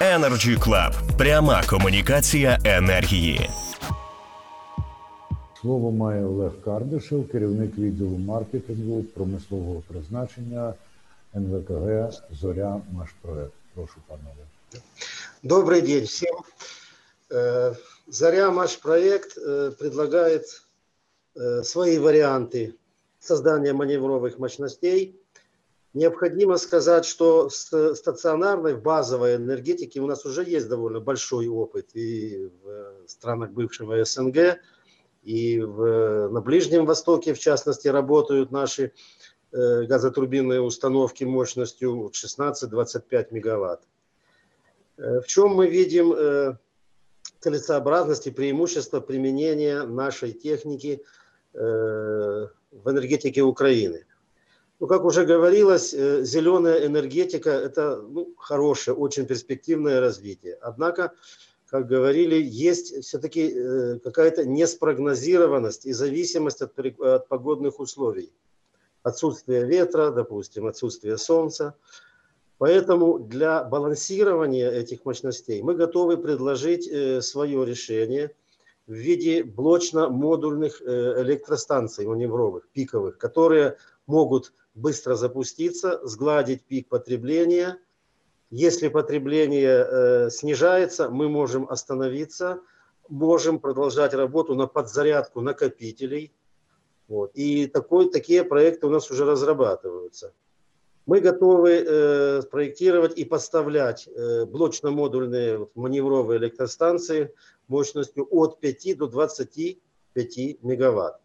Energy Club. пряма комунікація енергії. Слово має Олег Кардишев, керівник відділу маркетингу промислового призначення НВКГ Зоря Машпроект. Прошу, пане Олег. Добрый день всем. Э, Заря Маш проект э, предлагает э, свои варианты создания маневровых мощностей. Необходимо сказать, что с стационарной базовой энергетики у нас уже есть довольно большой опыт и в странах бывшего СНГ, и в, на Ближнем Востоке, в частности, работают наши газотурбинные установки мощностью 16-25 мегаватт. В чем мы видим целесообразность и преимущество применения нашей техники в энергетике Украины? Ну, как уже говорилось, зеленая энергетика – это ну, хорошее, очень перспективное развитие. Однако, как говорили, есть все-таки какая-то неспрогнозированность и зависимость от, от погодных условий. Отсутствие ветра, допустим, отсутствие солнца. Поэтому для балансирования этих мощностей мы готовы предложить свое решение в виде блочно-модульных электростанций маневровых, пиковых, которые могут быстро запуститься, сгладить пик потребления. Если потребление снижается, мы можем остановиться, можем продолжать работу на подзарядку накопителей. Вот. И такой, такие проекты у нас уже разрабатываются. Мы готовы э, проектировать и поставлять э, блочно-модульные маневровые электростанции мощностью от 5 до 25 мегаватт.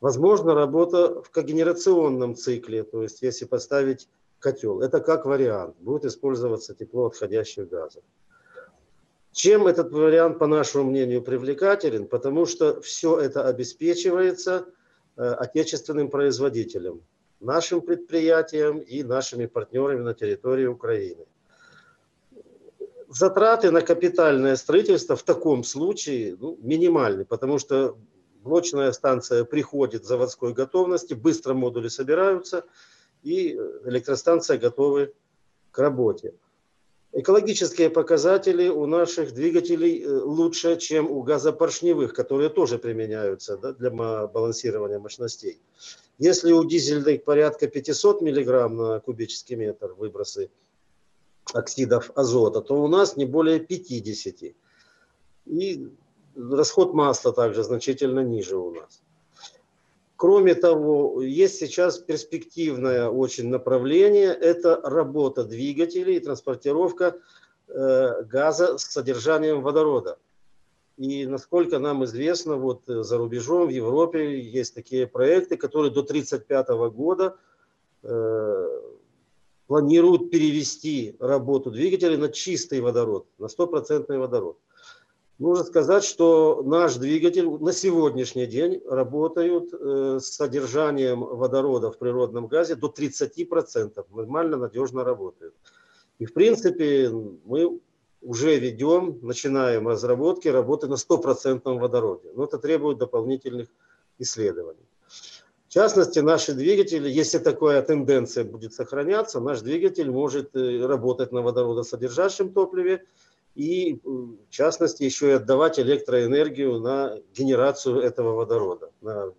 Возможно, работа в когенерационном цикле, то есть если поставить котел. Это как вариант. Будет использоваться тепло отходящих газов. Чем этот вариант, по нашему мнению, привлекателен? Потому что все это обеспечивается э, отечественным производителем нашим предприятиям и нашими партнерами на территории Украины. Затраты на капитальное строительство в таком случае ну, минимальны, потому что блочная станция приходит в заводской готовности, быстро модули собираются, и электростанция готовы к работе. Экологические показатели у наших двигателей лучше, чем у газопоршневых, которые тоже применяются да, для балансирования мощностей. Если у дизельных порядка 500 мг на кубический метр выбросы оксидов азота, то у нас не более 50. И расход масла также значительно ниже у нас. Кроме того, есть сейчас перспективное очень направление, это работа двигателей и транспортировка э, газа с содержанием водорода. И насколько нам известно, вот за рубежом, в Европе есть такие проекты, которые до 1935 года э, планируют перевести работу двигателей на чистый водород, на стопроцентный водород. Нужно сказать, что наш двигатель на сегодняшний день работает э, с содержанием водорода в природном газе до 30%, нормально, надежно работает. И в принципе мы уже ведем, начинаем разработки работы на стопроцентном водороде. Но это требует дополнительных исследований. В частности, наши двигатели, если такая тенденция будет сохраняться, наш двигатель может работать на водородосодержащем топливе и, в частности, еще и отдавать электроэнергию на генерацию этого водорода, на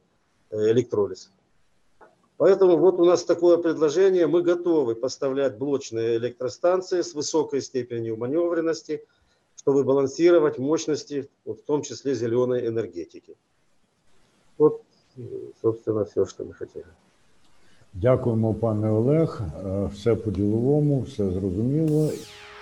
электролиз. Поэтому вот у нас такое предложение. Мы готовы поставлять блочные электростанции с высокой степенью маневренности, чтобы балансировать мощности, вот в том числе зеленой энергетики. Вот, собственно, все, что мы хотели. Дякуємо, пане Олег. Все по-діловому, все зрозуміло.